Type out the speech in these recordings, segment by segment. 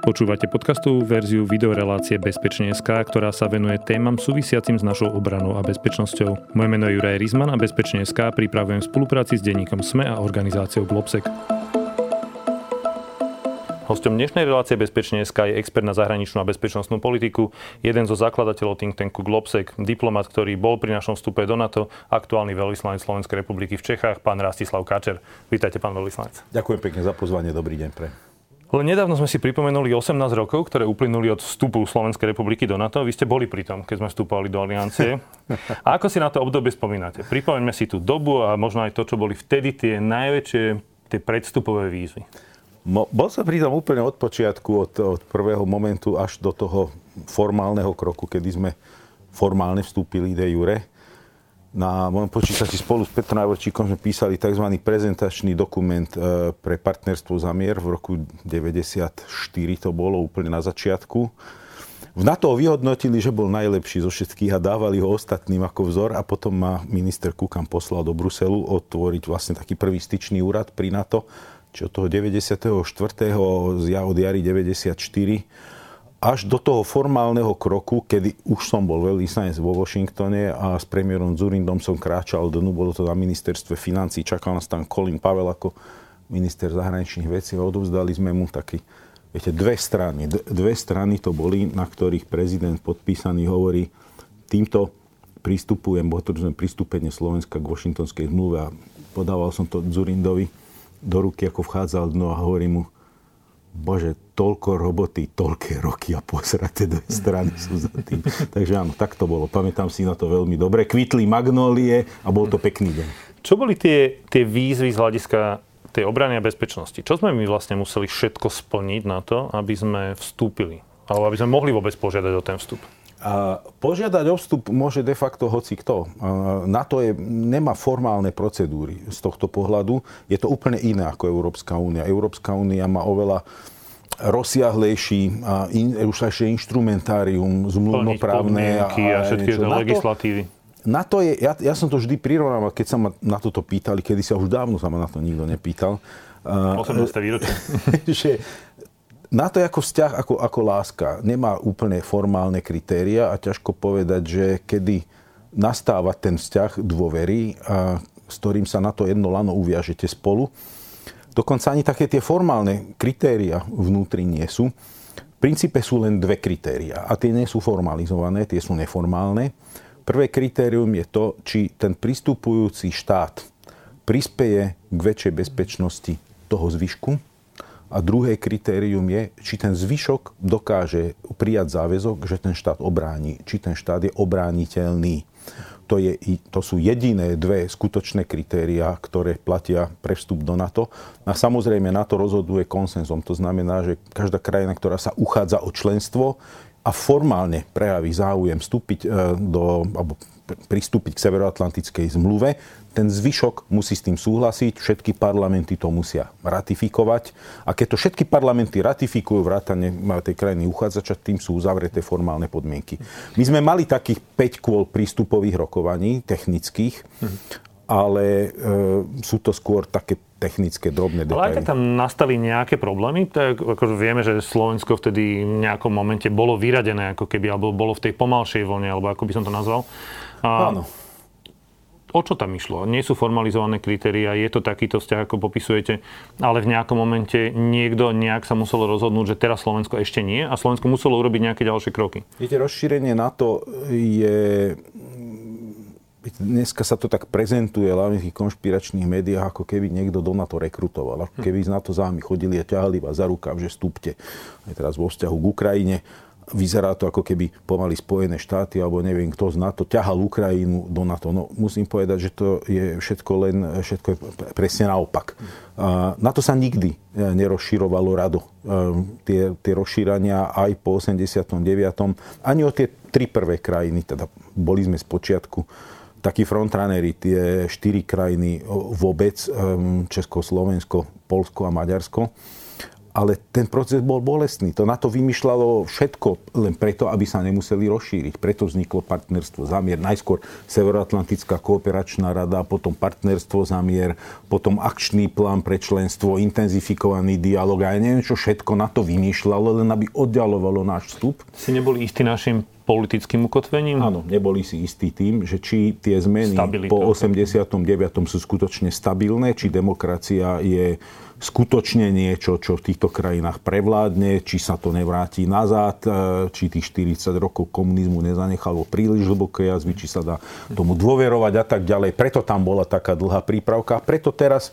Počúvate podcastovú verziu videorelácie Bezpečne.sk, ktorá sa venuje témam súvisiacim s našou obranou a bezpečnosťou. Moje meno je Juraj Rizman a Bezpečne.sk pripravujem v spolupráci s denníkom SME a organizáciou Globsec. Hostom dnešnej relácie Bezpečne.sk je expert na zahraničnú a bezpečnostnú politiku, jeden zo zakladateľov think tanku Globsec, diplomat, ktorý bol pri našom vstupe do NATO, aktuálny veľvyslanec Slovenskej republiky v Čechách, pán Rastislav Kačer. Vítajte, pán veľvyslanec. Ďakujem pekne za pozvanie, dobrý deň pre. Len nedávno sme si pripomenuli 18 rokov, ktoré uplynuli od vstupu Slovenskej republiky do NATO. Vy ste boli pri tom, keď sme vstupovali do aliancie. A ako si na to obdobie spomínate? Pripomeňme si tú dobu a možno aj to, čo boli vtedy tie najväčšie tie predstupové výzvy. Bol som pri tom úplne od počiatku, od, od prvého momentu až do toho formálneho kroku, kedy sme formálne vstúpili de jure na mojom počítači spolu s Petrom Najvorčíkom sme písali tzv. prezentačný dokument e, pre partnerstvo za mier v roku 94 to bolo úplne na začiatku. V NATO ho vyhodnotili, že bol najlepší zo všetkých a dávali ho ostatným ako vzor a potom ma minister Kukan poslal do Bruselu otvoriť vlastne taký prvý styčný úrad pri NATO, čo toho 94. ja od jary 94 až do toho formálneho kroku, kedy už som bol veľvyslanec vo Washingtone a s premiérom Zurindom som kráčal dnu, bolo to na ministerstve financí, čakal nás tam Colin Pavel ako minister zahraničných vecí a odovzdali sme mu taký, viete, dve strany. Dve strany to boli, na ktorých prezident podpísaný hovorí, týmto pristupujem, sme pristúpenie Slovenska k Washingtonskej zmluve a podával som to Zurindovi do ruky, ako vchádzal dno a hovorí mu, bože, toľko roboty, toľké roky a posraté do strany sú za tým. Takže áno, tak to bolo. Pamätám si na to veľmi dobre. Kvitli magnólie a bol to pekný deň. Čo boli tie, tie výzvy z hľadiska tej obrany a bezpečnosti? Čo sme my vlastne museli všetko splniť na to, aby sme vstúpili? Alebo aby sme mohli vôbec požiadať o ten vstup? A požiadať o vstup môže de facto hoci kto. Na to je, nemá formálne procedúry z tohto pohľadu. Je to úplne iné ako Európska únia. Európska únia má oveľa rozsiahlejší a in, inštrumentárium zmluvnoprávne a, a všetky tie legislatívy. Na to je, ja, ja som to vždy prirovnával, keď sa ma na toto pýtali, kedy sa už dávno sa ma na to nikto nepýtal. 18. výročie. že na to ako vzťah, ako, ako láska, nemá úplne formálne kritéria a ťažko povedať, že kedy nastáva ten vzťah dôvery, a, s ktorým sa na to jedno lano uviažete spolu. Dokonca ani také tie formálne kritéria vnútri nie sú. V princípe sú len dve kritéria a tie nie sú formalizované, tie sú neformálne. Prvé kritérium je to, či ten pristupujúci štát prispeje k väčšej bezpečnosti toho zvyšku, a druhé kritérium je, či ten zvyšok dokáže prijať záväzok, že ten štát obráni, či ten štát je obrániteľný. To, je, to sú jediné dve skutočné kritériá, ktoré platia pre vstup do NATO. A samozrejme NATO rozhoduje konsenzom. To znamená, že každá krajina, ktorá sa uchádza o členstvo a formálne prejaví záujem vstúpiť e, do, alebo pristúpiť k Severoatlantickej zmluve, ten zvyšok musí s tým súhlasiť, všetky parlamenty to musia ratifikovať a keď to všetky parlamenty ratifikujú vrátane tej krajiny uchádzača, tým sú uzavreté formálne podmienky. My sme mali takých 5 kôl prístupových rokovaní, technických, ale e, sú to skôr také technické, drobné detaily. Ale aj keď tam nastali nejaké problémy, tak akože vieme, že Slovensko vtedy v nejakom momente bolo vyradené, ako keby, alebo bolo v tej pomalšej vlne, alebo ako by som to nazval. A, Áno o čo tam išlo? Nie sú formalizované kritéria, je to takýto vzťah, ako popisujete, ale v nejakom momente niekto nejak sa musel rozhodnúť, že teraz Slovensko ešte nie a Slovensko muselo urobiť nejaké ďalšie kroky. Viete, rozšírenie NATO je dneska sa to tak prezentuje hlavne v tých konšpiračných médiách, ako keby niekto do NATO rekrutoval. Ako keby z NATO zámi chodili a ťahali vás za rukav, že stúpte. Aj teraz vo vzťahu k Ukrajine vyzerá to ako keby pomaly Spojené štáty alebo neviem kto z NATO ťahal Ukrajinu do NATO. No musím povedať, že to je všetko len všetko je presne naopak. Na to sa nikdy e, nerozširovalo rado. E, tie, tie rozšírania aj po 89. ani o tie tri prvé krajiny, teda boli sme z počiatku takí frontranery, tie štyri krajiny vôbec, e, Česko, Slovensko, Polsko a Maďarsko ale ten proces bol bolestný. To na to vymýšľalo všetko len preto, aby sa nemuseli rozšíriť. Preto vzniklo partnerstvo zamier. Najskôr Severoatlantická kooperačná rada, potom partnerstvo zamier, potom akčný plán pre členstvo, intenzifikovaný dialog a ja neviem, čo všetko na to vymýšľalo, len aby oddialovalo náš vstup. Si neboli istí našim politickým ukotvením? Áno, neboli si istí tým, že či tie zmeny Stabilita. po 89. sú skutočne stabilné, či demokracia je skutočne niečo, čo v týchto krajinách prevládne, či sa to nevráti nazad, e, či tých 40 rokov komunizmu nezanechalo príliš hlboké jazvy, či sa dá tomu dôverovať a tak ďalej. Preto tam bola taká dlhá prípravka. Preto teraz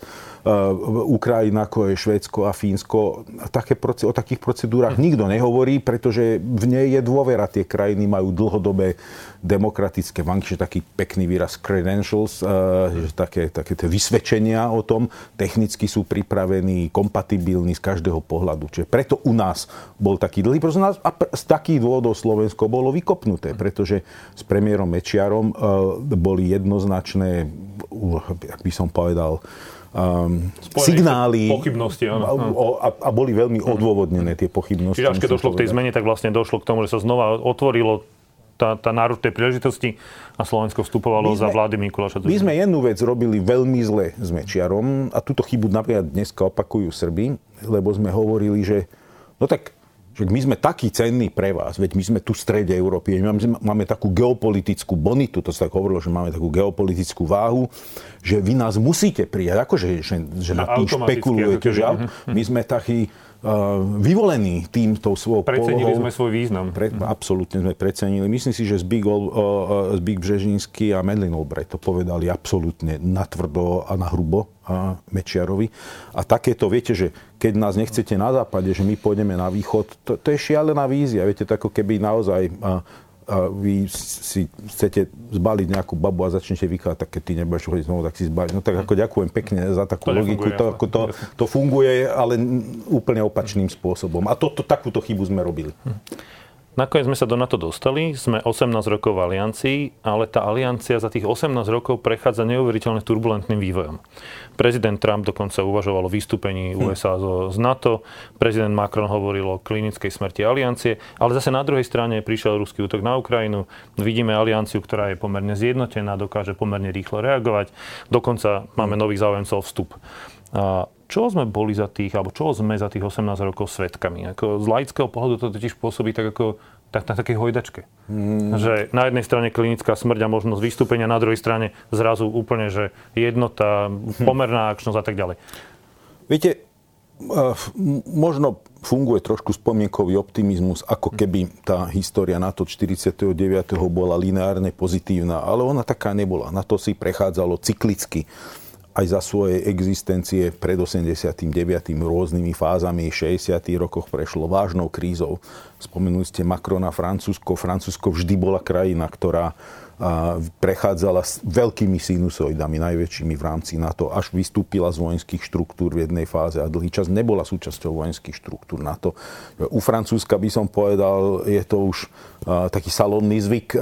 Eh, Ukrajina, ako je Švédsko a Fínsko. Také, o takých procedúrach nikto nehovorí, pretože v nej je dôvera. Tie krajiny majú dlhodobé demokratické banky, že taký pekný výraz credentials, eh, že také, také tie vysvedčenia o tom, technicky sú pripravení, kompatibilní z každého pohľadu. Čiže preto u nás bol taký dlhý proces a z takých dôvodov Slovensko bolo vykopnuté, pretože s premiérom Mečiarom eh, boli jednoznačné, ak by som povedal, um, signály. Pochybnosti, áno. A, a boli veľmi odôvodnené tie pochybnosti. Čiže až keď došlo k tej zmene, tak vlastne došlo k tomu, že sa znova otvorilo tá, tá náruč tej príležitosti a Slovensko vstupovalo sme, za vlády Mikuláša My sme jednu vec robili veľmi zle s Mečiarom a túto chybu napríklad dneska opakujú Srby, lebo sme hovorili, že no tak že my sme takí cenní pre vás, veď my sme tu v strede Európy, my máme, máme takú geopolitickú bonitu, to sa tak hovorilo, že máme takú geopolitickú váhu, že vy nás musíte prijať, akože že, že na tým špekulujete, že mhm. my sme takí vyvolení týmto svojou Precenili polohou. sme svoj význam. Pre, absolútne sme precenili. Myslím si, že Zbig, uh, Zbig Břežinský a Medlin Albright to povedali absolútne natvrdo a na hrubo a Mečiarovi. A takéto, viete, že keď nás nechcete na západe, že my pôjdeme na východ, to, to je šialená vízia. Viete, to ako keby naozaj uh, a vy si chcete zbaliť nejakú babu a začnete vykladať, tak keď ty nebudeš chodiť znovu, tak si zbaliť. No tak ako ďakujem pekne za takú to logiku. To, ako to, to funguje, ale úplne opačným spôsobom. A to, to, takúto chybu sme robili. Nakoniec sme sa do NATO dostali, sme 18 rokov v aliancii, ale tá aliancia za tých 18 rokov prechádza neuveriteľne turbulentným vývojom. Prezident Trump dokonca uvažoval o vystúpení hm. USA z NATO, prezident Macron hovoril o klinickej smrti aliancie, ale zase na druhej strane prišiel ruský útok na Ukrajinu. Vidíme alianciu, ktorá je pomerne zjednotená, dokáže pomerne rýchlo reagovať. Dokonca máme hm. nových záujemcov vstup. A čo sme boli za tých, alebo čo sme za tých 18 rokov svetkami? Ako z laického pohľadu to totiž pôsobí tak ako tak na takej hojdačke. Mm. Že na jednej strane klinická smrť a možnosť vystúpenia, na druhej strane zrazu úplne, že jednota, hm. pomerná akčnosť a tak ďalej. Viete, možno funguje trošku spomienkový optimizmus, ako keby tá história NATO 49. bola lineárne pozitívna, ale ona taká nebola. Na to si prechádzalo cyklicky aj za svojej existencie pred 89. rôznymi fázami. 60. rokoch prešlo vážnou krízou. Spomenuli ste Macrona, Francúzsko. Francúzsko vždy bola krajina, ktorá prechádzala s veľkými sinusoidami, najväčšími v rámci NATO, až vystúpila z vojenských štruktúr v jednej fáze a dlhý čas nebola súčasťou vojenských štruktúr NATO. U Francúzska by som povedal, je to už taký salónny zvyk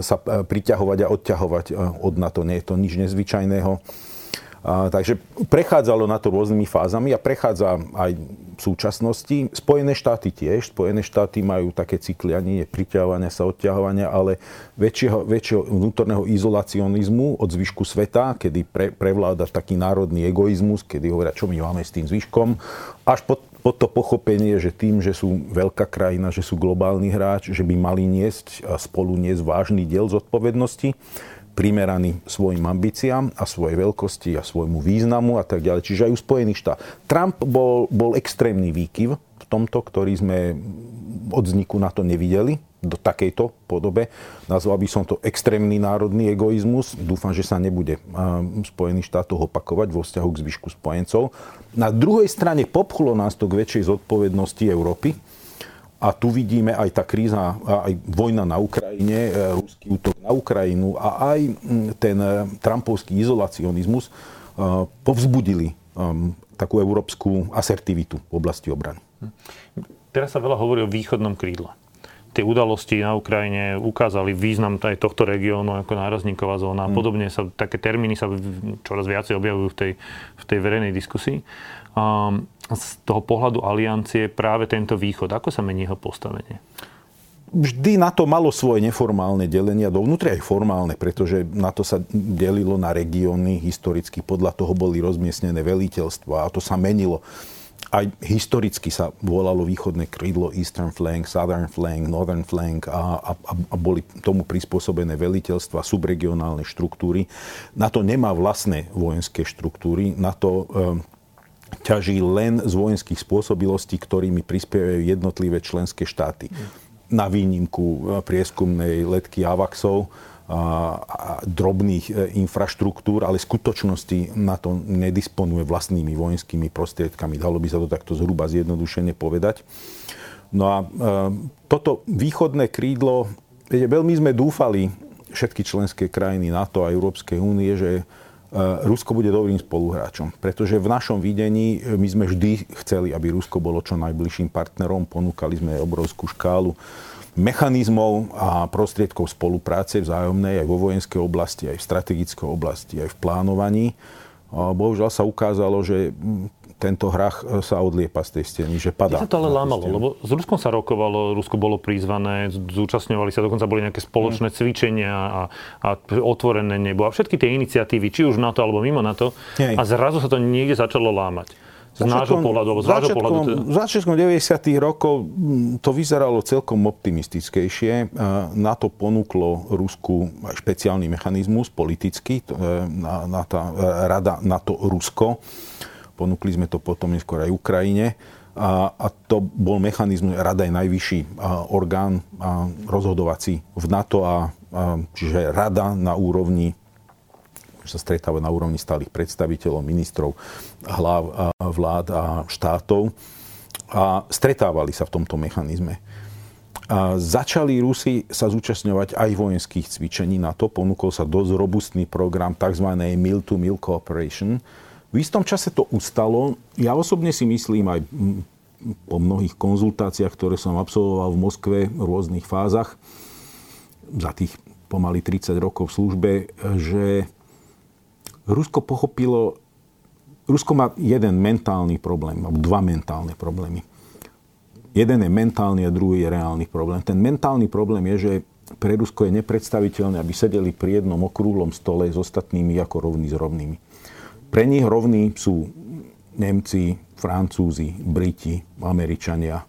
sa priťahovať a odťahovať od NATO. Nie je to nič nezvyčajného a, takže prechádzalo na to rôznymi fázami a prechádza aj v súčasnosti. Spojené štáty tiež. Spojené štáty majú také cykly ani nie priťahovania sa, odťahovania, ale väčšieho, väčšieho vnútorného izolacionizmu od zvyšku sveta, kedy pre, prevláda taký národný egoizmus, kedy hovoria, čo my máme s tým zvyškom, až po, po to pochopenie, že tým, že sú veľká krajina, že sú globálny hráč, že by mali niesť spolu niesť vážny diel zodpovednosti primeraný svojim ambíciám a svojej veľkosti a svojmu významu a tak ďalej. Čiže aj u Spojených štát. Trump bol, bol extrémny výkyv v tomto, ktorý sme od vzniku na to nevideli do takejto podobe. Nazval by som to extrémny národný egoizmus. Dúfam, že sa nebude Spojených štátov opakovať vo vzťahu k zvyšku spojencov. Na druhej strane popchlo nás to k väčšej zodpovednosti Európy, a tu vidíme aj tá kríza, aj vojna na Ukrajine, e, ruský útok na Ukrajinu a aj ten e, trumpovský izolacionizmus e, povzbudili takú európsku asertivitu v oblasti obrany. Teraz sa veľa hovorí o východnom krídle. Tie udalosti na Ukrajine ukázali význam aj tohto regiónu ako nárazníková zóna a mm. podobne sa, také termíny sa čoraz viacej objavujú v tej, v tej verejnej diskusii. Um, z toho pohľadu aliancie práve tento východ? Ako sa mení jeho postavenie? vždy na to malo svoje neformálne delenia, dovnútri aj formálne, pretože na to sa delilo na regióny, historicky podľa toho boli rozmiestnené veliteľstva a to sa menilo. Aj historicky sa volalo východné krídlo Eastern Flank, Southern Flank, Northern Flank a, a, a boli tomu prispôsobené veliteľstva, subregionálne štruktúry. Na to nemá vlastné vojenské štruktúry, na to e, ťaží len z vojenských spôsobilostí, ktorými prispievajú jednotlivé členské štáty. Na výnimku e, prieskumnej letky AVAXov a, a drobných e, infraštruktúr, ale v skutočnosti na to nedisponuje vlastnými vojenskými prostriedkami. Dalo by sa to takto zhruba zjednodušene povedať. No a toto východné krídlo, veľmi sme dúfali, všetky členské krajiny NATO a Európskej únie, že Eh, Rusko bude dobrým spoluhráčom. Pretože v našom videní eh, my sme vždy chceli, aby Rusko bolo čo najbližším partnerom. Ponúkali sme obrovskú škálu mechanizmov a prostriedkov spolupráce vzájomnej aj vo vojenskej oblasti, aj v strategickej oblasti, aj v plánovaní. Bohužiaľ sa ukázalo, že tento hrach e, sa odliepa z tej steny, že padá. Kde sa to ale lámalo? Lebo s Ruskom sa rokovalo, Rusko bolo prizvané, zúčastňovali sa, dokonca boli nejaké spoločné mm. cvičenia a, a otvorené nebo a všetky tie iniciatívy, či už na to alebo mimo na to. A zrazu sa to niekde začalo lámať. Z nášho pohľadu, z vášho pohľadu. Teda. Začiatkom 90. rokov to vyzeralo celkom optimistickejšie. Na to ponúklo Rusku špeciálny mechanizmus politický, e, na, na tá e, rada NATO-Rusko Ponúkli sme to potom neskôr aj Ukrajine. A, a to bol mechanizmus, rada je najvyšší a, orgán a, rozhodovací v NATO, a, a, čiže rada na úrovni sa stretáva na úrovni stálych predstaviteľov, ministrov, hlav a vlád a štátov a stretávali sa v tomto mechanizme. A začali Rusi sa zúčastňovať aj vojenských cvičení na to. Ponúkol sa dosť robustný program tzv. Mill-to-Mill Cooperation, v istom čase to ustalo. Ja osobne si myslím aj po mnohých konzultáciách, ktoré som absolvoval v Moskve v rôznych fázach za tých pomaly 30 rokov v službe, že Rusko pochopilo, Rusko má jeden mentálny problém, alebo dva mentálne problémy. Jeden je mentálny a druhý je reálny problém. Ten mentálny problém je, že pre Rusko je nepredstaviteľné, aby sedeli pri jednom okrúhlom stole s ostatnými ako rovní s rovnými. Pre nich rovní sú Nemci, Francúzi, Briti, Američania.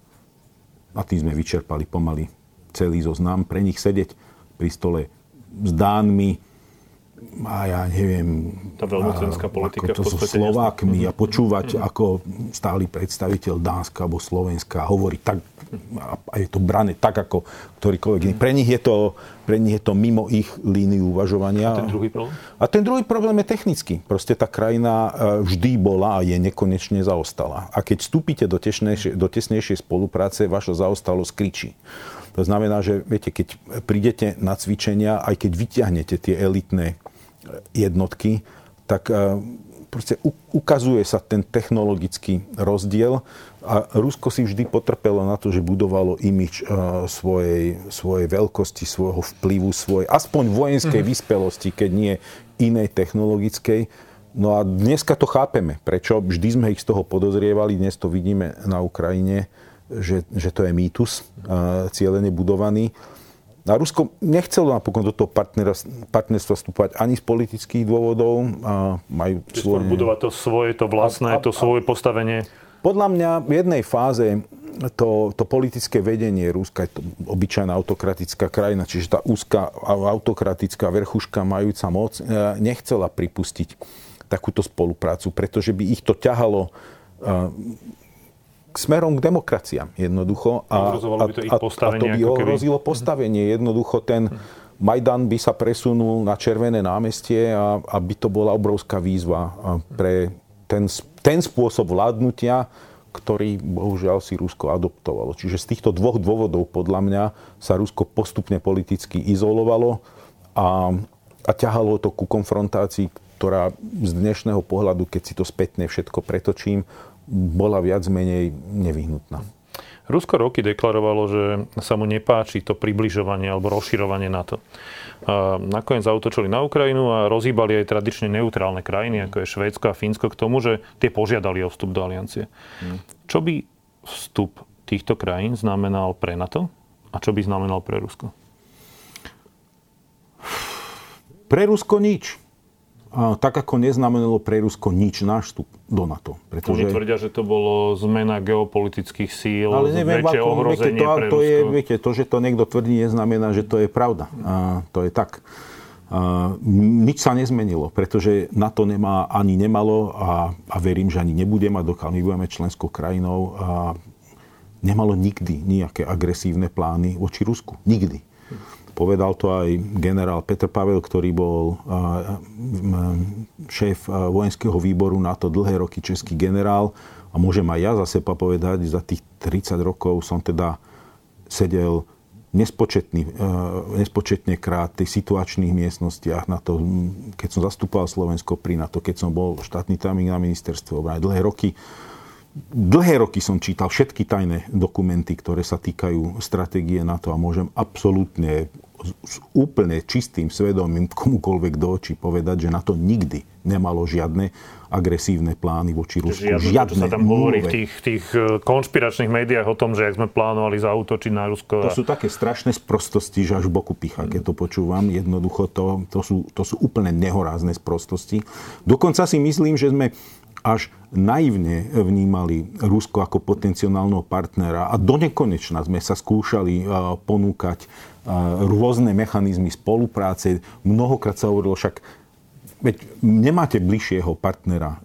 A tým sme vyčerpali pomaly celý zoznam. Pre nich sedieť pri stole s Dánmi, a ja neviem... Tá veľmocenská politika ako to so Slovákmi a počúvať mm-hmm. ako stály predstaviteľ Dánska alebo Slovenska hovorí tak, a je to brané tak, ako ktorýkoľvek Mm-hmm. Pre nich, je to, pre nich je to mimo ich líniu uvažovania. A ten druhý problém? A ten druhý problém je technický. Proste tá krajina e, vždy bola a je nekonečne zaostala. A keď vstúpite do, tesnejšie, do tesnejšej spolupráce, vaša zaostalosť kričí. To znamená, že viete, keď prídete na cvičenia, aj keď vyťahnete tie elitné jednotky, tak e, proste ukazuje sa ten technologický rozdiel a Rusko si vždy potrpelo na to, že budovalo imič e, svojej, svojej veľkosti, svojho vplyvu, svojej aspoň vojenskej mm-hmm. vyspelosti, keď nie inej technologickej. No a dneska to chápeme, prečo vždy sme ich z toho podozrievali, dnes to vidíme na Ukrajine, že, že to je mýtus, uh, cieľene budovaný. A Rusko nechcelo napokon do toho partnerstva vstúpať ani z politických dôvodov. A majú svoje... budovať to svoje, to vlastné, a, a, to svoje postavenie. Podľa mňa v jednej fáze to, to politické vedenie Ruska je to obyčajná autokratická krajina, čiže tá úzka autokratická verchuška majúca moc e, nechcela pripustiť takúto spoluprácu, pretože by ich to ťahalo e, smerom k demokraciám jednoducho. A, a, by to ich postavenie, a to by ohrozilo keby... postavenie. Jednoducho ten Majdan by sa presunul na Červené námestie a, a by to bola obrovská výzva pre ten, ten spôsob vládnutia, ktorý bohužiaľ si Rusko adoptovalo. Čiže z týchto dvoch dôvodov podľa mňa sa Rusko postupne politicky izolovalo a, a ťahalo to ku konfrontácii, ktorá z dnešného pohľadu, keď si to spätne všetko pretočím, bola viac menej nevyhnutná. Rusko roky deklarovalo, že sa mu nepáči to približovanie alebo rozširovanie NATO. A nakoniec zautočili na Ukrajinu a rozhýbali aj tradične neutrálne krajiny, ako je Švédsko a Fínsko, k tomu, že tie požiadali o vstup do aliancie. Hmm. Čo by vstup týchto krajín znamenal pre NATO a čo by znamenal pre Rusko? Pre Rusko nič tak ako neznamenalo pre Rusko nič náš vstup do NATO. Pretože... Oni tvrdia, že to bolo zmena geopolitických síl, ale neviem, väčšie ako, ohrozenie viete, to, pre to je, viete, to, že to niekto tvrdí, neznamená, že to je pravda. A to je tak. A nič sa nezmenilo, pretože NATO nemá ani nemalo a, a verím, že ani nebude mať, dokiaľ my budeme členskou krajinou, a nemalo nikdy nejaké agresívne plány voči Rusku. Nikdy. Povedal to aj generál Petr Pavel, ktorý bol šéf vojenského výboru na to dlhé roky český generál. A môžem aj ja za seba povedať, za tých 30 rokov som teda sedel nespočetný, nespočetne krát v tých situačných miestnostiach na to, keď som zastupoval Slovensko pri NATO, keď som bol štátny tajomník na ministerstve obrany. Dlhé roky Dlhé roky som čítal všetky tajné dokumenty, ktoré sa týkajú stratégie NATO a môžem absolútne s úplne čistým svedomím komukoľvek do očí povedať, že na to nikdy nemalo žiadne agresívne plány voči Rusku. Žiadne, žiadne čo sa tam hovorí v tých, tých e, konšpiračných médiách o tom, že ak sme plánovali zautočiť na Rusko. To sú také strašné sprostosti, že až v boku picha, keď to počúvam. Jednoducho to, to, sú, to sú úplne nehorázne sprostosti. Dokonca si myslím, že sme až naivne vnímali Rusko ako potenciálneho partnera a do nekonečna sme sa skúšali e, ponúkať rôzne mechanizmy spolupráce. Mnohokrát sa hovorilo však, veď nemáte bližšieho partnera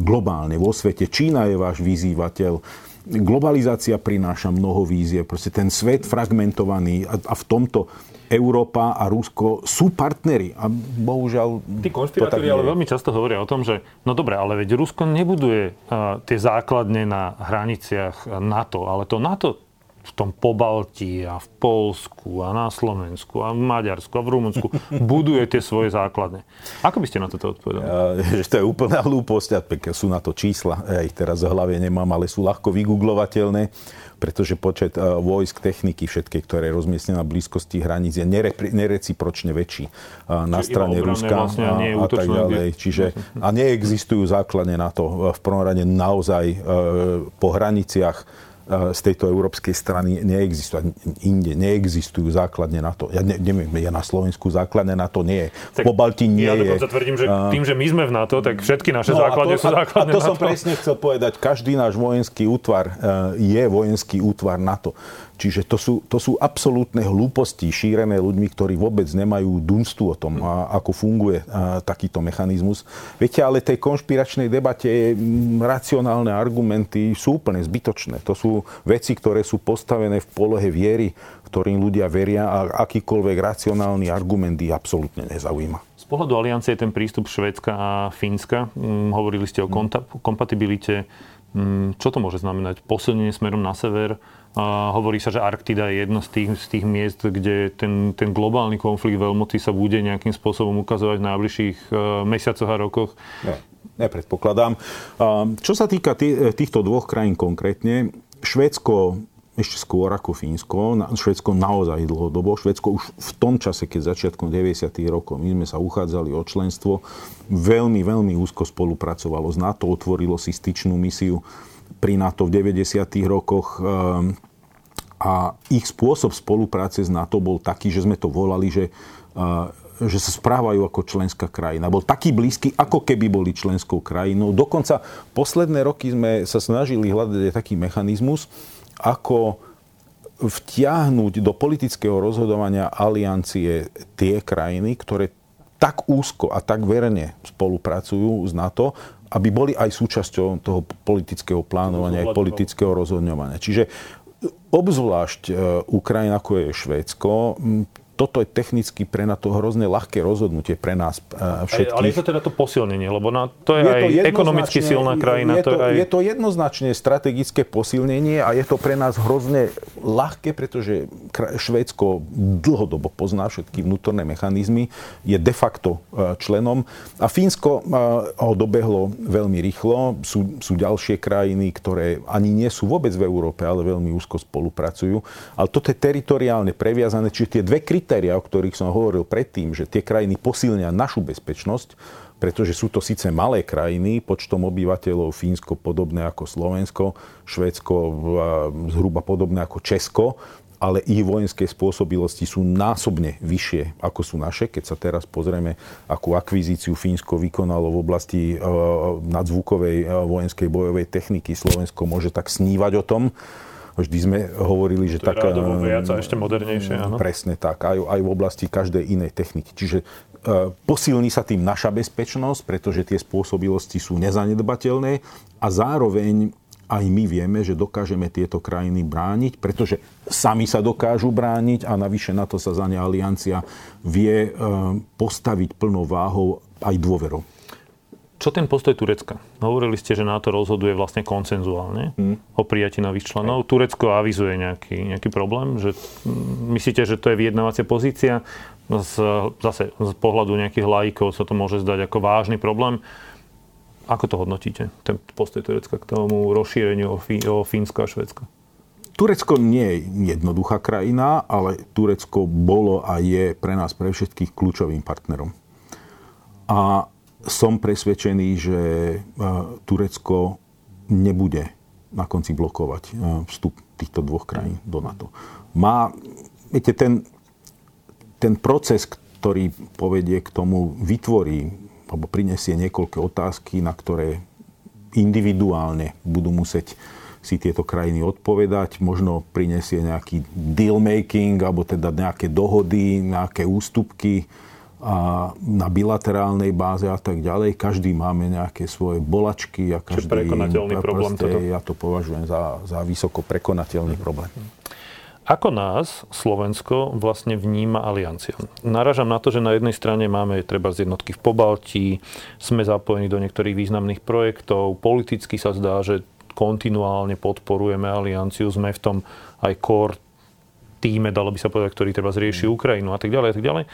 globálne vo svete. Čína je váš vyzývateľ. Globalizácia prináša mnoho vízie. Proste ten svet fragmentovaný a, v tomto Európa a Rusko sú partnery. A bohužiaľ... Tí konšpirátori ale veľmi často hovoria o tom, že no dobre, ale veď Rusko nebuduje uh, tie základne na hraniciach NATO, ale to NATO v tom Pobaltí a v Polsku a na Slovensku a v Maďarsku a v Rumunsku buduje tie svoje základne. Ako by ste na toto odpovedali? Ja, to je úplná hlúposť. Sú na to čísla, ja ich teraz v hlave nemám, ale sú ľahko vygooglovateľné pretože počet uh, vojsk, techniky všetky, ktoré je rozmiestnené na blízkosti hraníc, je nerepri, nerecipročne väčší uh, na Čiže strane Ruska vlastne a, a tak ďalej. Čiže, a neexistujú základne na to. V prvom rade naozaj uh, po hraniciach E, z tejto európskej strany neexistujú. Inde neexistujú základne na to. Ja ne, neviem, ja na Slovensku základne na to nie je. Po Balti nie ja je. Ja dokonca tvrdím, že tým, že my sme v NATO, tak všetky naše no, základne to, sú základne A to som presne chcel povedať. Každý náš vojenský útvar e, je vojenský útvar NATO. Čiže to sú, to sú absolútne hlúposti šírené ľuďmi, ktorí vôbec nemajú dunstu o tom, a, ako funguje a, takýto mechanizmus. Viete, ale tej konšpiračnej debate m, racionálne argumenty sú úplne zbytočné. To sú veci, ktoré sú postavené v polohe viery, ktorým ľudia veria a akýkoľvek racionálny argument ich absolútne nezaujíma. Z pohľadu aliancie je ten prístup Švédska a Fínska. Hm, hovorili ste o kompatibilite. Hm, čo to môže znamenať? Posilnenie smerom na sever? A hovorí sa, že Arktida je jedno z tých, z tých miest, kde ten, ten globálny konflikt veľmoci sa bude nejakým spôsobom ukazovať v najbližších uh, mesiacoch a rokoch. Ne, nepredpokladám. Čo sa týka tý, týchto dvoch krajín konkrétne, Švédsko ešte skôr ako Fínsko. Švedsko naozaj dlhodobo. Švedsko už v tom čase, keď začiatkom 90. rokov my sme sa uchádzali o členstvo, veľmi, veľmi úzko spolupracovalo s NATO, otvorilo si styčnú misiu pri NATO v 90. rokoch. Um, a ich spôsob spolupráce s NATO bol taký, že sme to volali, že, že sa správajú ako členská krajina. Bol taký blízky, ako keby boli členskou krajinou. Dokonca posledné roky sme sa snažili hľadať taký mechanizmus, ako vtiahnuť do politického rozhodovania aliancie tie krajiny, ktoré tak úzko a tak verne spolupracujú s NATO, aby boli aj súčasťou toho politického plánovania, aj politického rozhodňovania. Čiže obzvlášť e, Ukrajina, ako je Švédsko, toto je technicky pre na to hrozne ľahké rozhodnutie pre nás všetkých. Ale je to teda to posilnenie, lebo na, to je, je aj to ekonomicky silná krajina. Je to, to je, aj... je to jednoznačne strategické posilnenie a je to pre nás hrozne ľahké, pretože Švédsko dlhodobo pozná všetky vnútorné mechanizmy, je de facto členom a Fínsko ho dobehlo veľmi rýchlo. Sú, sú ďalšie krajiny, ktoré ani nie sú vôbec v Európe, ale veľmi úzko spolupracujú. Ale toto je teritoriálne previazané, čiže tie dve kritéria, o ktorých som hovoril predtým, že tie krajiny posilnia našu bezpečnosť, pretože sú to síce malé krajiny, počtom obyvateľov Fínsko podobné ako Slovensko, Švédsko zhruba podobné ako Česko, ale ich vojenské spôsobilosti sú násobne vyššie, ako sú naše. Keď sa teraz pozrieme, akú akvizíciu Fínsko vykonalo v oblasti e, nadzvukovej e, vojenskej bojovej techniky, Slovensko môže tak snívať o tom. Vždy sme hovorili, že to tak... Viac a ešte modernejšie, áno. Presne tak, aj, aj v oblasti každej inej techniky. Čiže E, posilní sa tým naša bezpečnosť, pretože tie spôsobilosti sú nezanedbateľné a zároveň aj my vieme, že dokážeme tieto krajiny brániť, pretože sami sa dokážu brániť a navyše na to sa za ne aliancia vie e, postaviť plnou váhou aj dôverou. Čo ten postoj Turecka? Hovorili ste, že NATO rozhoduje vlastne koncenzuálne hmm. o prijatí nových členov. Turecko avizuje nejaký, nejaký problém? Že, myslíte, že to je vyjednávacia pozícia? z, zase z pohľadu nejakých lajkov sa to môže zdať ako vážny problém. Ako to hodnotíte, ten postoj Turecka k tomu rozšíreniu o, Fí, o Fínsko a Švedsko? Turecko nie je jednoduchá krajina, ale Turecko bolo a je pre nás, pre všetkých kľúčovým partnerom. A som presvedčený, že e, Turecko nebude na konci blokovať e, vstup týchto dvoch krajín do NATO. Má, viete, ten ten proces, ktorý povedie k tomu, vytvorí alebo prinesie niekoľko otázky, na ktoré individuálne budú musieť si tieto krajiny odpovedať, možno prinesie nejaký deal making, alebo teda nejaké dohody, nejaké ústupky a na bilaterálnej báze a tak ďalej. Každý máme nejaké svoje bolačky a každý... Čiže prekonateľný problém toto? Ja to považujem za, za vysoko prekonateľný problém. Ako nás Slovensko vlastne vníma aliancia? Naražam na to, že na jednej strane máme treba z jednotky v Pobaltí, sme zapojení do niektorých významných projektov, politicky sa zdá, že kontinuálne podporujeme alianciu, sme v tom aj core týme, dalo by sa povedať, ktorý treba zrieši mm. Ukrajinu a tak ďalej a tak ďalej.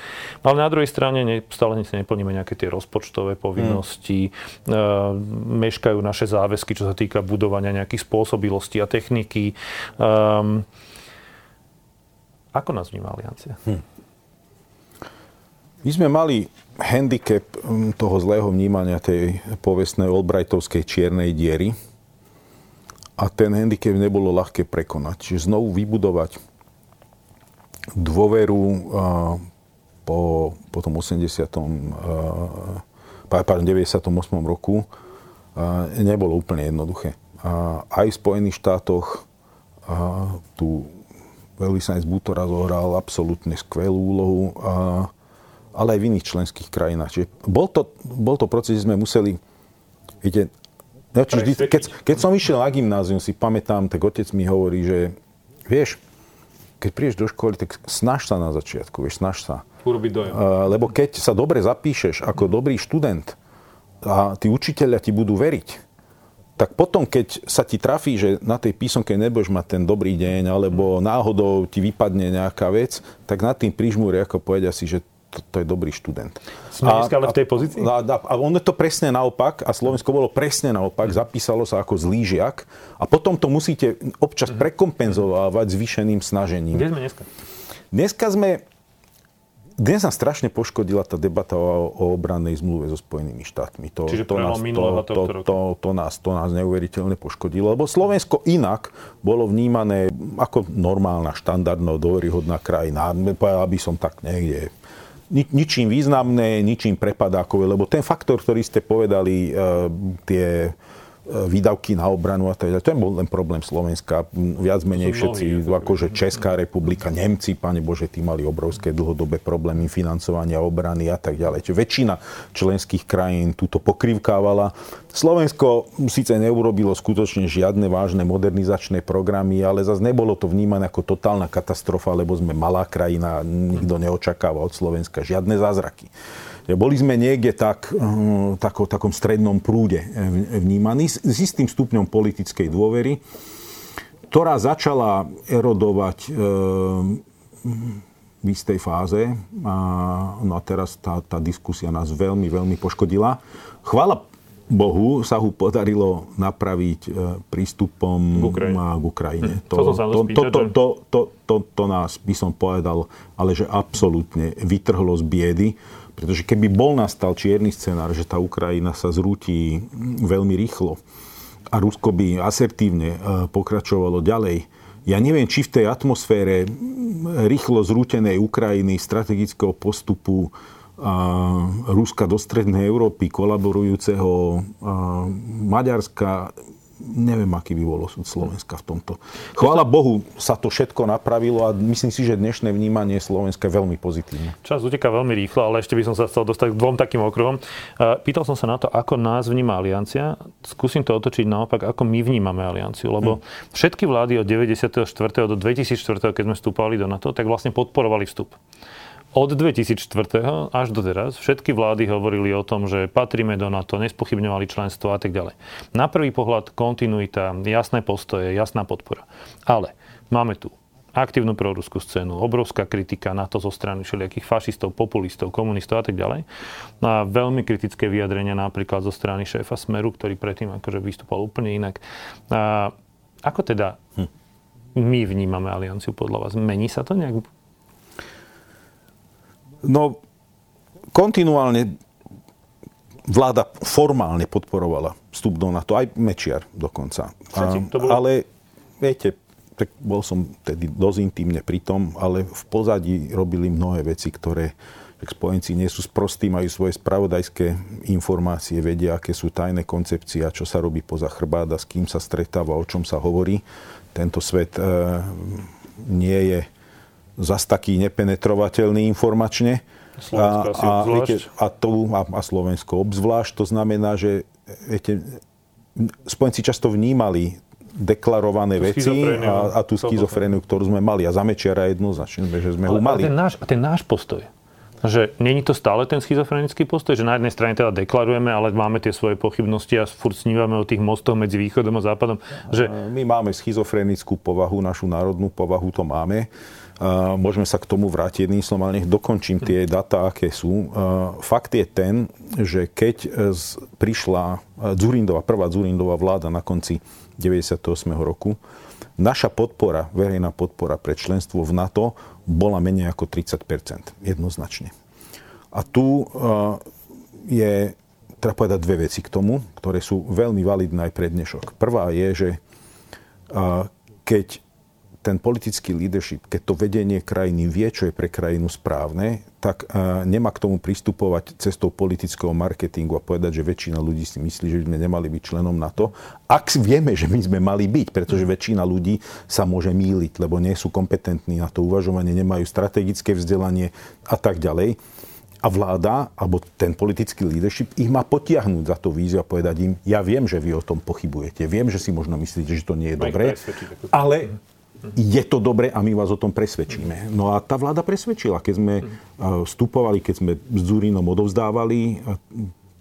Ale na druhej strane ne, stále si neplníme nejaké tie rozpočtové povinnosti, mm. e, meškajú naše záväzky, čo sa týka budovania nejakých spôsobilostí a techniky. E, ako nás vníma Aliancia? Hm. My sme mali handicap hm, toho zlého vnímania tej povestnej Albrightovskej čiernej diery a ten handicap nebolo ľahké prekonať. Čiže znovu vybudovať dôveru po, po tom 80. pardon, 98. roku nebolo úplne jednoduché. Aj v Spojených štátoch tu veľvyslanec Bútora zohral absolútne skvelú úlohu, ale aj v iných členských krajinách. Čiže bol to, bol to proces, že sme museli, viete, ja, vždy, keď, keď som išiel na gymnázium, si pamätám, tak otec mi hovorí, že vieš, keď prídeš do školy, tak snaž sa na začiatku, vieš, snaž sa. Urobiť dojem. lebo keď sa dobre zapíšeš ako dobrý študent a tí učiteľia ti budú veriť, tak potom, keď sa ti trafí, že na tej písomke nebudeš mať ten dobrý deň, alebo náhodou ti vypadne nejaká vec, tak nad tým prižmúri, ako povedia si, že to, to je dobrý študent. Sme a, ale v tej pozícii? A, a, a on je to presne naopak a Slovensko bolo presne naopak. Mm. Zapísalo sa ako zlý žiak a potom to musíte občas mm. prekompenzovať zvýšeným snažením. Kde sme dneska? Dneska sme dnes nás strašne poškodila tá debata o, o obrannej zmluve so Spojenými štátmi. To, Čiže to, nás, to, to, to, to, nás, to nás neuveriteľne poškodilo, lebo Slovensko inak bolo vnímané ako normálna, štandardná, dôveryhodná krajina. Aby som tak niekde ničím významné, ničím prepadákové, lebo ten faktor, ktorý ste povedali, e, tie výdavky na obranu a tak ďalej. To je len problém Slovenska. Viac menej všetci, akože Česká republika, Nemci, pane Bože, tí mali obrovské dlhodobé problémy financovania obrany a tak ďalej. Čiže väčšina členských krajín túto pokrivkávala. Slovensko síce neurobilo skutočne žiadne vážne modernizačné programy, ale zase nebolo to vnímané ako totálna katastrofa, lebo sme malá krajina, nikto neočakáva od Slovenska žiadne zázraky. Boli sme niekde tak, hm, tako, takom strednom prúde vnímaní s, s istým stupňom politickej dôvery. ktorá začala erodovať v istej fáze. A, no a teraz tá, tá diskusia nás veľmi, veľmi poškodila. Chvála Bohu sa ho podarilo napraviť prístupom k Ukrajine. K Ukrajine. Hm. To, to, to, to, to, to, to, to, to nás, by som povedal, ale že absolútne vytrhlo z biedy, pretože keby bol nastal čierny scenár, že tá Ukrajina sa zrúti veľmi rýchlo a Rusko by asertívne e, pokračovalo ďalej, ja neviem, či v tej atmosfére rýchlo zrútenej Ukrajiny, strategického postupu, Ruska do Strednej Európy, kolaborujúceho Maďarska, neviem, aký by bolo súd Slovenska v tomto. Chvála Bohu, sa to všetko napravilo a myslím si, že dnešné vnímanie Slovenska je veľmi pozitívne. Čas uteká veľmi rýchlo, ale ešte by som sa chcel dostať k dvom takým okruhom. Pýtal som sa na to, ako nás vníma aliancia. Skúsim to otočiť naopak, ako my vnímame alianciu. Lebo hm. všetky vlády od 94. do 2004. keď sme vstúpali do NATO, tak vlastne podporovali vstup od 2004. až do teraz všetky vlády hovorili o tom, že patríme do NATO, nespochybňovali členstvo a tak ďalej. Na prvý pohľad kontinuita, jasné postoje, jasná podpora. Ale máme tu aktívnu proruskú scénu, obrovská kritika na to zo strany všelijakých fašistov, populistov, komunistov a tak ďalej. A veľmi kritické vyjadrenia napríklad zo strany šéfa Smeru, ktorý predtým akože vystupoval úplne inak. A ako teda hm. my vnímame alianciu podľa vás? Mení sa to nejak No, kontinuálne vláda formálne podporovala vstup do NATO, aj Mečiar dokonca. A, bolo... Ale viete, tak bol som tedy dosť intimne pri tom, ale v pozadí robili mnohé veci, ktoré tak spojenci nie sú sprostí, majú svoje spravodajské informácie, vedia, aké sú tajné koncepcie a čo sa robí poza chrbáda, s kým sa stretáva, o čom sa hovorí. Tento svet e, nie je zas taký nepenetrovateľný informačne. A, a, viete, a, to, a, a Slovensko obzvlášť. To znamená, že viete, spojenci často vnímali deklarované tú veci a, a tú schizofréniu, ktorú sme mali. A za Mečiara jednoznačne, že sme ale, ho mali. Ale ten náš, ten náš postoj, že není to stále ten schizofrenický postoj, že na jednej strane teda deklarujeme, ale máme tie svoje pochybnosti a furt snívame o tých mostoch medzi východom a západom. Že... My máme schizofrenickú povahu, našu národnú povahu to máme. Môžeme sa k tomu vrátiť jedným slovom, ale nech dokončím tie data, aké sú. Fakt je ten, že keď prišla Zurindová, prvá Zurindová vláda na konci 98. roku, naša podpora, verejná podpora pre členstvo v NATO bola menej ako 30 jednoznačne. A tu je, treba povedať dve veci k tomu, ktoré sú veľmi validné aj pre dnešok. Prvá je, že keď ten politický leadership, keď to vedenie krajiny vie, čo je pre krajinu správne, tak uh, nemá k tomu pristupovať cestou politického marketingu a povedať, že väčšina ľudí si myslí, že by sme nemali byť členom NATO. Ak vieme, že my sme mali byť, pretože väčšina ľudí sa môže míliť, lebo nie sú kompetentní na to uvažovanie, nemajú strategické vzdelanie a tak ďalej. A vláda, alebo ten politický leadership ich má potiahnuť za to víziu a povedať im, ja viem, že vy o tom pochybujete, viem, že si možno myslíte, že to nie je dobré, ale je to dobre a my vás o tom presvedčíme. No a tá vláda presvedčila, keď sme vstupovali, keď sme s Zurinom odovzdávali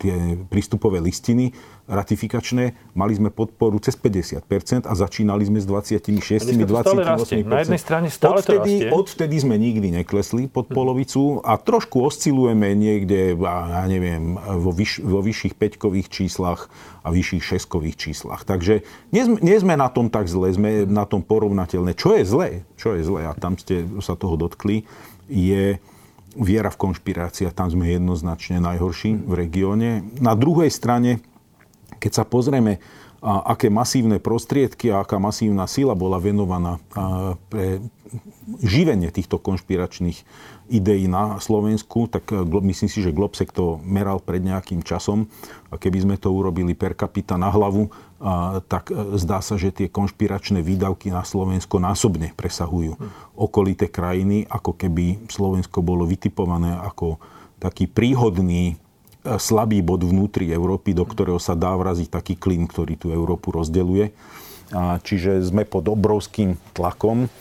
tie prístupové listiny ratifikačné, mali sme podporu cez 50% a začínali sme s 26, 28%. Na jednej strane stále odvtedy, to rastie. Odvtedy sme nikdy neklesli pod polovicu a trošku oscilujeme niekde, ja neviem, vo, vyš, vo vyšších peťkových číslach a vyšších šeskových číslach. Takže nie sme, nie sme na tom tak zle, sme na tom porovnateľné. Čo je zlé, čo je zlé, a tam ste sa toho dotkli, je viera v konšpirácia. Tam sme jednoznačne najhorší v regióne. Na druhej strane keď sa pozrieme, aké masívne prostriedky a aká masívna sila bola venovaná pre živenie týchto konšpiračných ideí na Slovensku, tak e, myslím si, že Globsek to meral pred nejakým časom. A keby sme to urobili per capita na hlavu, tak e, zdá sa, že tie konšpiračné výdavky na Slovensko násobne presahujú okolité krajiny, ako keby Slovensko bolo vytipované ako taký príhodný slabý bod vnútri Európy, do ktorého sa dá vraziť taký klin, ktorý tú Európu rozdeluje. Čiže sme pod obrovským tlakom,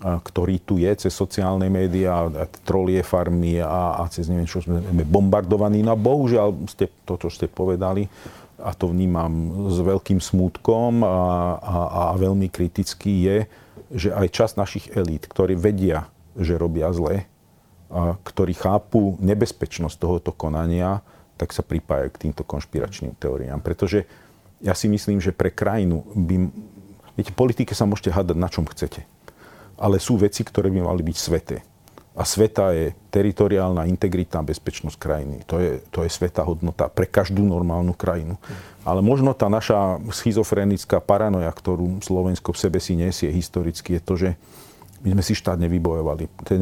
ktorý tu je cez sociálne médiá, trolie farmy a, a cez neviem čo sme bombardovaní. No a bohužiaľ, ste, to, čo ste povedali, a to vnímam s veľkým smútkom a, a, a veľmi kriticky, je, že aj časť našich elít, ktorí vedia, že robia zle, a ktorí chápu nebezpečnosť tohoto konania, tak sa pripájajú k týmto konšpiračným teóriám. Pretože ja si myslím, že pre krajinu by... Viete, politike sa môžete hádať na čom chcete. Ale sú veci, ktoré by mali byť sveté. A sveta je teritoriálna integrita a bezpečnosť krajiny. To je, to je sveta hodnota pre každú normálnu krajinu. Ale možno tá naša schizofrenická paranoja, ktorú Slovensko v sebe si nesie historicky, je to, že my sme si štát nevybojovali. To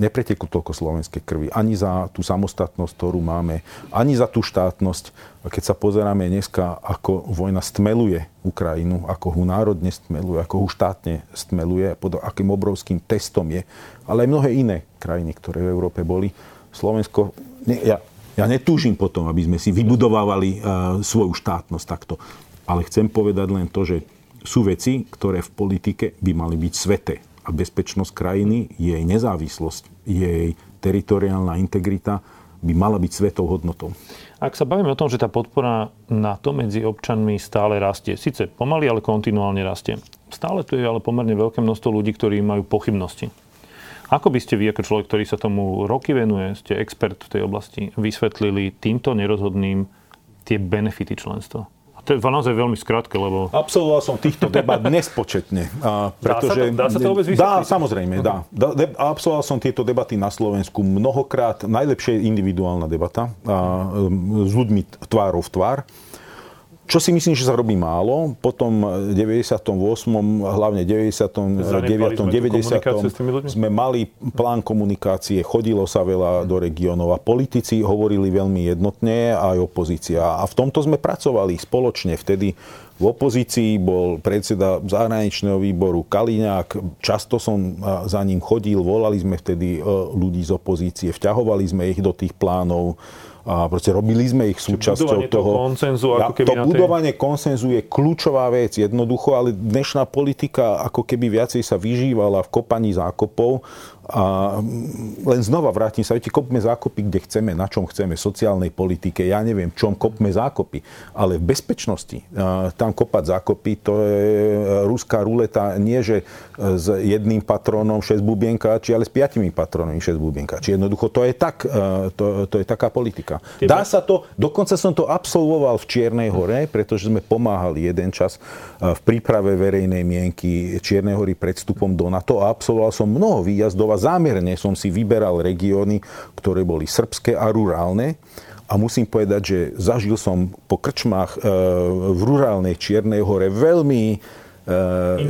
nepretieklo toľko slovenskej krvi. Ani za tú samostatnosť, ktorú máme, ani za tú štátnosť. Keď sa pozeráme dneska, ako vojna stmeluje Ukrajinu, ako ho národne stmeluje, ako ho štátne stmeluje, pod akým obrovským testom je, ale aj mnohé iné krajiny, ktoré v Európe boli. Slovensko, ne, ja, ja netúžim potom, aby sme si vybudovávali uh, svoju štátnosť takto. Ale chcem povedať len to, že sú veci, ktoré v politike by mali byť svete. A bezpečnosť krajiny, jej nezávislosť, jej teritoriálna integrita by mala byť svetou hodnotou. Ak sa bavíme o tom, že tá podpora na to medzi občanmi stále rastie, síce pomaly, ale kontinuálne rastie. Stále tu je ale pomerne veľké množstvo ľudí, ktorí majú pochybnosti. Ako by ste vy, ako človek, ktorý sa tomu roky venuje, ste expert v tej oblasti, vysvetlili týmto nerozhodným tie benefity členstva? To je naozaj veľmi skrátke, lebo... Absolvoval som týchto debat nespočetne. A pretože, dá, sa to, dá sa to vôbec vysvetliť? Dá, samozrejme, uh-huh. dá. De, absolvoval som tieto debaty na Slovensku mnohokrát. Najlepšie je individuálna debata a, s ľuďmi tvárov v tvár. Čo si myslím, že sa robí málo. Potom v 98. hlavne 99. 90. sme mali plán komunikácie, chodilo sa veľa do regiónov a politici hovorili veľmi jednotne, aj opozícia. A v tomto sme pracovali spoločne. Vtedy v opozícii bol predseda zahraničného výboru Kaliňák. Často som za ním chodil, volali sme vtedy e, ľudí z opozície, vťahovali sme ich do tých plánov a proste robili sme ich súčasťou toho. Konsenzu, ako keby to tej... budovanie konsenzu je kľúčová vec, jednoducho, ale dnešná politika ako keby viacej sa vyžívala v kopaní zákopov a len znova vrátim sa, viete, kopme zákopy, kde chceme, na čom chceme, sociálnej politike, ja neviem, čom kopme zákopy, ale v bezpečnosti, tam kopať zákopy, to je e, ruská ruleta, nie že e, s jedným patronom 6 či ale s piatimi patronmi 6 či Jednoducho, to je, tak, e, to, to je taká politika. Dá sa to, dokonca som to absolvoval v Čiernej hore, pretože sme pomáhali jeden čas v príprave verejnej mienky Čiernej hory pred vstupom do NATO a absolvoval som mnoho výjazdov a zámerne som si vyberal regióny, ktoré boli srbské a rurálne. A musím povedať, že zažil som po krčmách e, v rurálnej Čiernej hore veľmi e,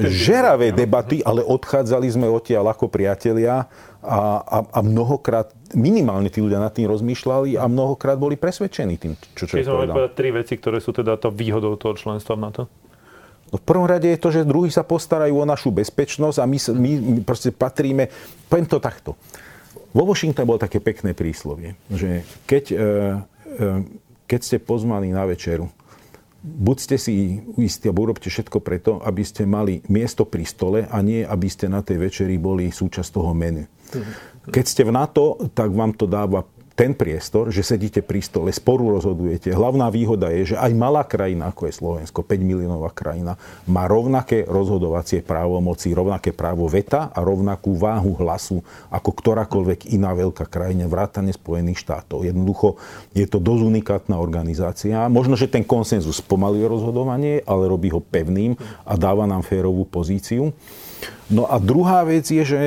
žeravé debaty, ale odchádzali sme odtiaľ ako priatelia a, a, a mnohokrát, minimálne tí ľudia nad tým rozmýšľali a mnohokrát boli presvedčení tým, čo čo povedal. povedať tri veci, ktoré sú teda to výhodou toho členstva v NATO? No v prvom rade je to, že druhí sa postarajú o našu bezpečnosť a my, my, my proste patríme, poviem to takto. Vo Washingtone bolo také pekné príslovie, že keď, e, e, keď ste pozvaní na večeru, buď ste si istí, alebo urobte všetko preto, aby ste mali miesto pri stole a nie, aby ste na tej večeri boli súčasť toho menu. Mhm. Keď ste v NATO, tak vám to dáva ten priestor, že sedíte pri stole, sporu rozhodujete. Hlavná výhoda je, že aj malá krajina, ako je Slovensko, 5 miliónová krajina, má rovnaké rozhodovacie právomoci, rovnaké právo veta a rovnakú váhu hlasu ako ktorákoľvek iná veľká krajina, vrátane Spojených štátov. Jednoducho je to dosť unikátna organizácia. Možno, že ten konsenzus pomaluje rozhodovanie, ale robí ho pevným a dáva nám férovú pozíciu. No a druhá vec je, že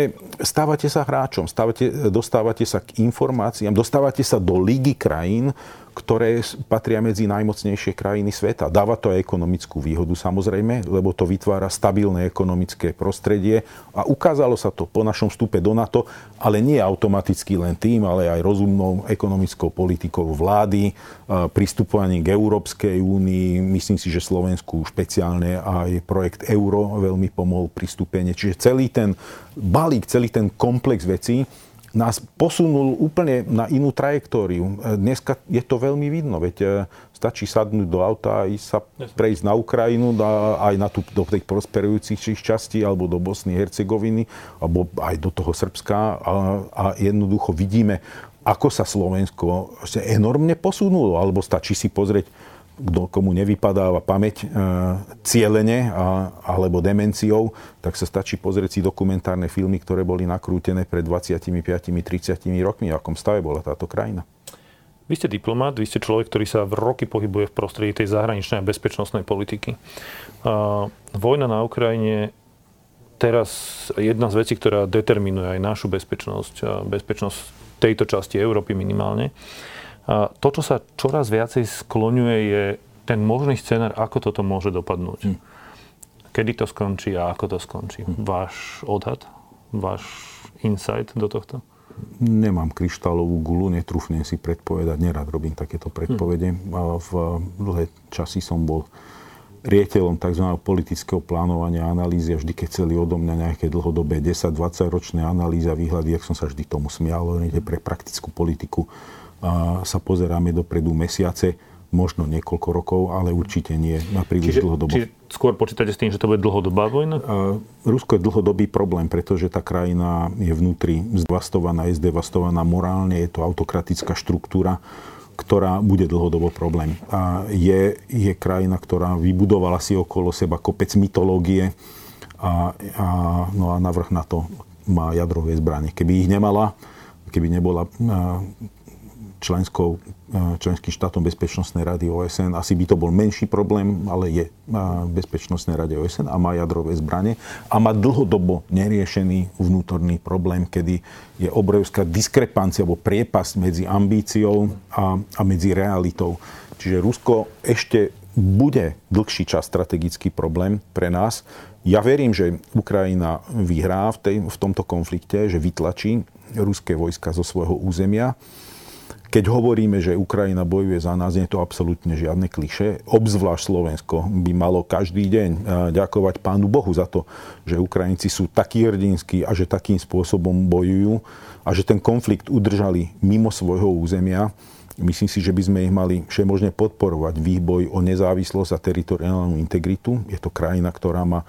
stávate sa hráčom, stávate, dostávate sa k informáciám, dostávate sa do ligy krajín, ktoré patria medzi najmocnejšie krajiny sveta. Dáva to aj ekonomickú výhodu samozrejme, lebo to vytvára stabilné ekonomické prostredie a ukázalo sa to po našom vstupe do NATO, ale nie automaticky len tým, ale aj rozumnou ekonomickou politikou vlády, pristupovaním k Európskej únii. Myslím si, že Slovensku špeciálne aj projekt Euro veľmi pomohol pristúpenie. Čiže celý ten balík, celý ten komplex vecí nás posunul úplne na inú trajektóriu. Dneska je to veľmi vidno, veď e, stačí sadnúť do auta a ísť sa prejsť na Ukrajinu, aj na tú, do tých prosperujúcich častí, alebo do Bosny, Hercegoviny, alebo aj do toho Srbska a, a jednoducho vidíme, ako sa Slovensko enormne posunulo, alebo stačí si pozrieť kto komu nevypadáva pamäť e, cieľene a, alebo demenciou, tak sa stačí pozrieť si dokumentárne filmy, ktoré boli nakrútené pred 25-30 rokmi, v akom stave bola táto krajina. Vy ste diplomat, vy ste človek, ktorý sa v roky pohybuje v prostredí tej zahraničnej a bezpečnostnej politiky. A vojna na Ukrajine teraz jedna z vecí, ktorá determinuje aj našu bezpečnosť, bezpečnosť tejto časti Európy minimálne, to, čo sa čoraz viacej skloňuje, je ten možný scenár, ako toto môže dopadnúť. Hm. Kedy to skončí a ako to skončí. Hm. Váš odhad, váš insight do tohto? Nemám kryštálovú gulu, netrúfnem si predpovedať, nerad robím takéto predpovede. Hm. V dlhé časy som bol riaditeľom tzv. politického plánovania analýzy a vždy, keď chceli odo mňa nejaké dlhodobé 10-20 ročné analýzy a výhľady, jak som sa vždy tomu smial, pre praktickú politiku sa pozeráme dopredu mesiace, možno niekoľko rokov, ale určite nie na príliš čiže, dlhodobo. Čiže skôr počítate s tým, že to bude dlhodobá vojna? Rusko je dlhodobý problém, pretože tá krajina je vnútri zdevastovaná, je zdevastovaná morálne, je to autokratická štruktúra, ktorá bude dlhodobo problém. A je, je krajina, ktorá vybudovala si okolo seba kopec mytológie a, a, no a navrh na to má jadrové zbranie. Keby ich nemala, keby nebola členskou, eh, členským štátom Bezpečnostnej rady OSN. Asi by to bol menší problém, ale je v Bezpečnostnej rade OSN a má jadrové zbranie a má dlhodobo neriešený vnútorný problém, kedy je obrovská diskrepancia alebo priepasť medzi ambíciou a, a medzi realitou. Čiže Rusko ešte bude dlhší čas strategický problém pre nás. Ja verím, že Ukrajina vyhrá v, tej, v tomto konflikte, že vytlačí ruské vojska zo svojho územia keď hovoríme, že Ukrajina bojuje za nás, nie je to absolútne žiadne kliše. Obzvlášť Slovensko by malo každý deň ďakovať Pánu Bohu za to, že Ukrajinci sú takí hrdinskí a že takým spôsobom bojujú a že ten konflikt udržali mimo svojho územia. Myslím si, že by sme ich mali všemožne podporovať výboj o nezávislosť a teritoriálnu integritu. Je to krajina, ktorá má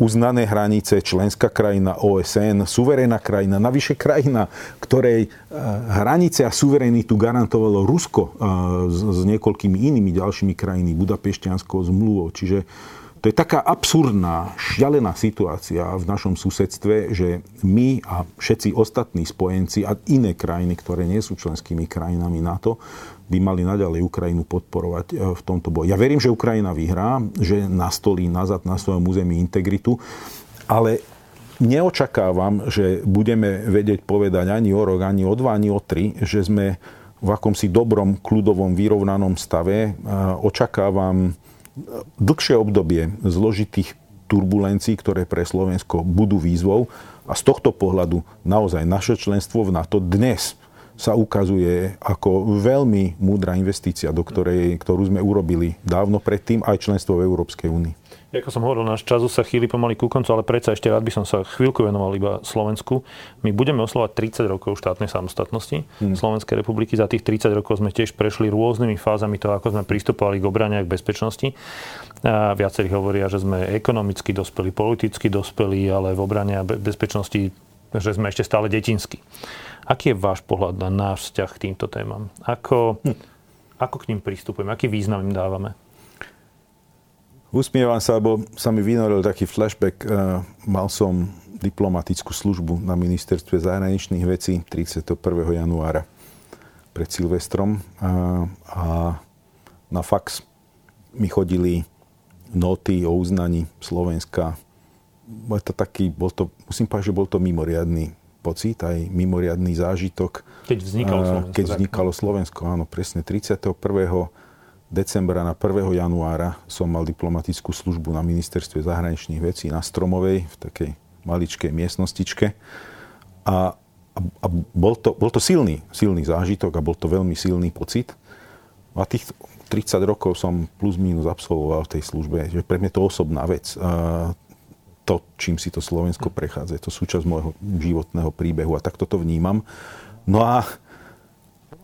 uznané hranice, členská krajina OSN, suverénna krajina, navyše krajina, ktorej eh, hranice a suverenitu garantovalo Rusko s, s niekoľkými inými ďalšími krajiny, Budapešťanskou zmluvou. Čiže to je taká absurdná, šialená situácia v našom susedstve, že my a všetci ostatní spojenci a iné krajiny, ktoré nie sú členskými krajinami NATO, by mali naďalej Ukrajinu podporovať e, v tomto boji. Ja verím, že Ukrajina vyhrá, že nastolí nazad na svojom území integritu, ale neočakávam, že budeme vedieť povedať ani o rok, ani o dva, ani o tri, že sme v akomsi dobrom, kľudovom, vyrovnanom stave. Očakávam dlhšie obdobie zložitých turbulencií, ktoré pre Slovensko budú výzvou. A z tohto pohľadu naozaj naše členstvo v NATO dnes sa ukazuje ako veľmi múdra investícia, do ktorej, ktorú sme urobili dávno predtým aj členstvo v Európskej únii. Ako som hovoril, náš čas sa chýli pomaly ku koncu, ale predsa ešte rád by som sa chvíľku venoval iba Slovensku. My budeme oslovať 30 rokov štátnej samostatnosti hmm. Slovenskej republiky. Za tých 30 rokov sme tiež prešli rôznymi fázami toho, ako sme pristupovali k obrane a k bezpečnosti. A viacerí hovoria, že sme ekonomicky dospeli, politicky dospeli, ale v obrane a bezpečnosti, že sme ešte stále detinskí. Aký je váš pohľad na náš vzťah k týmto témam? Ako, hm. ako k ním pristupujeme? Aký význam im dávame? Usmievam sa, lebo sa mi vynoril taký flashback. Uh, mal som diplomatickú službu na ministerstve zahraničných vecí 31. januára pred Silvestrom a, a na fax mi chodili noty o uznaní Slovenska. Bol to taký, bol to, musím povedať, že bol to mimoriadný pocit, aj mimoriadný zážitok. Keď vznikalo Slovensko. Keď vznikalo Slovensko, áno, presne 31 decembra na 1. januára som mal diplomatickú službu na ministerstve zahraničných vecí na Stromovej, v takej maličkej miestnostičke. A, a, bol, to, bol to silný, silný zážitok a bol to veľmi silný pocit. A tých 30 rokov som plus minus absolvoval v tej službe, že pre mňa to osobná vec. To, čím si to Slovensko prechádza, je to súčasť môjho životného príbehu a takto to vnímam. No a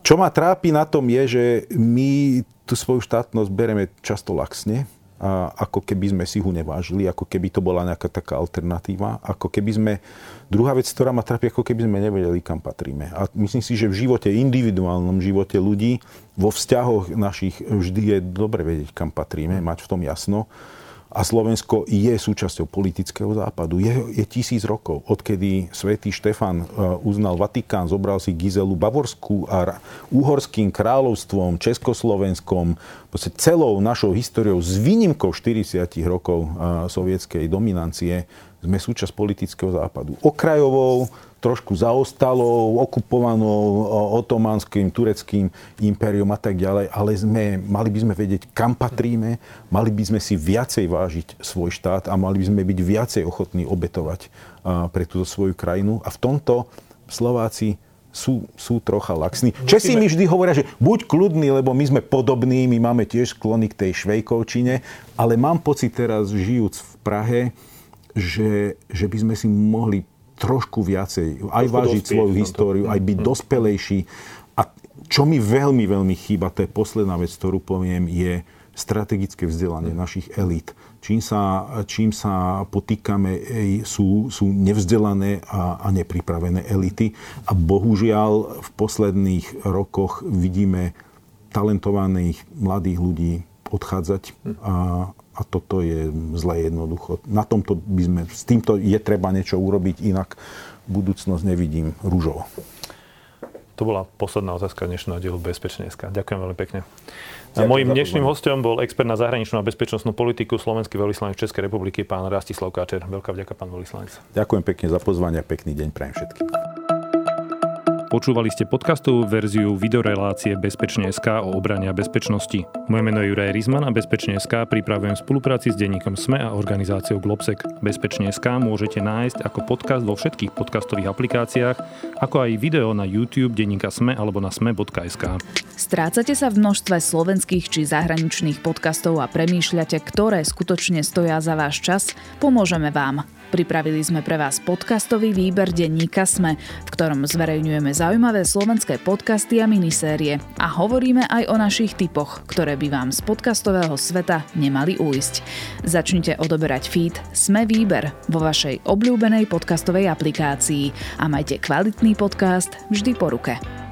čo ma trápi na tom je, že my tú svoju štátnosť bereme často laxne a ako keby sme si ho nevážili, ako keby to bola nejaká taká alternatíva, ako keby sme... Druhá vec, ktorá ma trápi, ako keby sme nevedeli, kam patríme. A myslím si, že v živote, individuálnom živote ľudí, vo vzťahoch našich vždy je dobre vedieť, kam patríme, mať v tom jasno a Slovensko je súčasťou politického západu. Je, je tisíc rokov, odkedy svätý Štefan e, uznal Vatikán, zobral si Gizelu Bavorskú a úhorským kráľovstvom, Československom, celou našou históriou s výnimkou 40 rokov e, sovietskej dominancie sme súčasť politického západu. Okrajovou, trošku zaostalou, okupovanou otomanským, tureckým impériom a tak ďalej, ale sme, mali by sme vedieť, kam patríme, mali by sme si viacej vážiť svoj štát a mali by sme byť viacej ochotní obetovať pre túto svoju krajinu. A v tomto Slováci sú, sú trocha laxní. Musíme... Česi mi vždy hovoria, že buď kľudný, lebo my sme podobní, my máme tiež sklony k tej švejkovčine, ale mám pocit teraz, žijúc v Prahe, že, že by sme si mohli trošku viacej, aj vážiť svoju históriu, aj byť mm. dospelejší. A čo mi veľmi, veľmi chýba, to je posledná vec, ktorú poviem, je strategické vzdelanie mm. našich elít. Čím sa, čím sa potýkame, sú, sú nevzdelané a, a nepripravené elity. A bohužiaľ v posledných rokoch vidíme talentovaných mladých ľudí odchádzať mm. a, a toto je zle jednoducho. Na tomto by sme, s týmto je treba niečo urobiť, inak budúcnosť nevidím rúžovo. To bola posledná otázka dnešného dielu Bezpečne.sk. Ďakujem veľmi pekne. Ďakujem Mojím dnešným hostom bol expert na zahraničnú a bezpečnostnú politiku slovenský veľvyslanec Českej republiky, pán Rastislav Káčer. Veľká vďaka, pán veľvyslanec. Ďakujem pekne za pozvanie a pekný deň prajem všetkým. Počúvali ste podcastovú verziu videorelácie Bezpečne.sk o obrane bezpečnosti. Moje meno je Juraj Rizman a Bezpečne.sk pripravujem spolupráci s denníkom SME a organizáciou Globsec. Bezpečne.sk môžete nájsť ako podcast vo všetkých podcastových aplikáciách, ako aj video na YouTube denníka SME alebo na sme.sk. Strácate sa v množstve slovenských či zahraničných podcastov a premýšľate, ktoré skutočne stoja za váš čas? Pomôžeme vám. Pripravili sme pre vás podcastový výber denníka Sme, v ktorom zverejňujeme zaujímavé slovenské podcasty a minisérie a hovoríme aj o našich typoch, ktoré by vám z podcastového sveta nemali ujsť. Začnite odoberať feed Sme výber vo vašej obľúbenej podcastovej aplikácii a majte kvalitný podcast vždy po ruke.